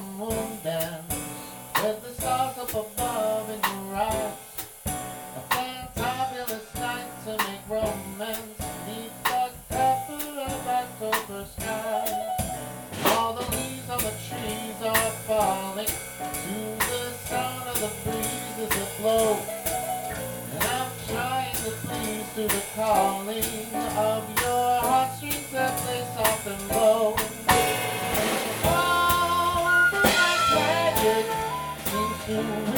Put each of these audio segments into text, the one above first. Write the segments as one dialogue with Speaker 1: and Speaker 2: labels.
Speaker 1: moon dance, There's the stars up above in your eyes. A fantabulous night to make romance. Neath the cover of October sky. All the leaves on the trees are falling. To the sound of the breeze as it blows. And I'm trying to please to the calling of your heartstrings that they soft and low. Oh,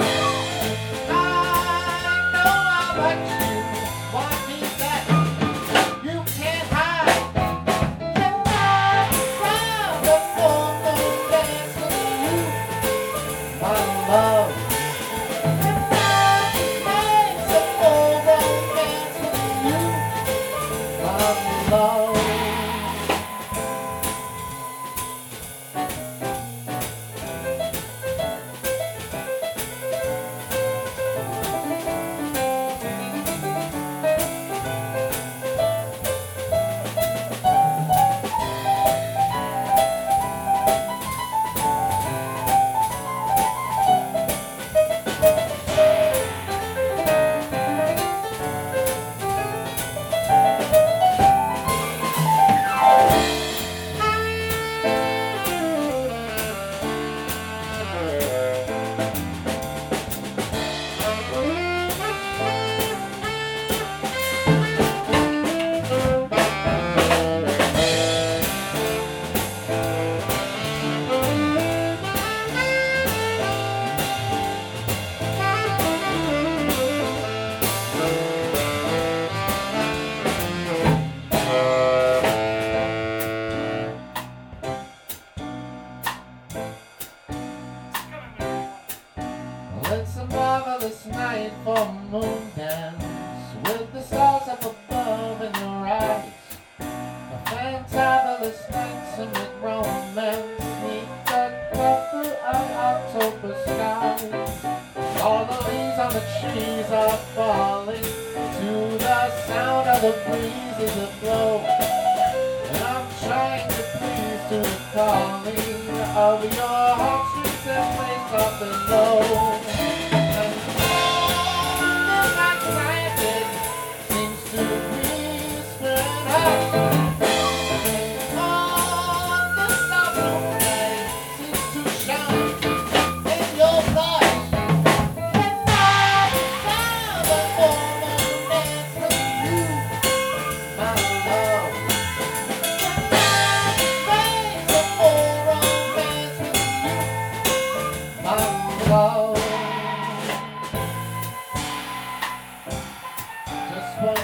Speaker 1: wait for moon dance with the stars up above in your eyes. A fantabulous intimate romance neath the purple of October sky. All the leaves on the trees are falling to the sound of the breezes that blow. And I'm trying to please to the calling of your heartstrings and plays up and low. one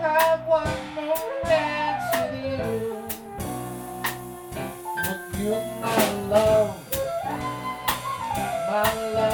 Speaker 1: have one more dance with you. You, my love, my love.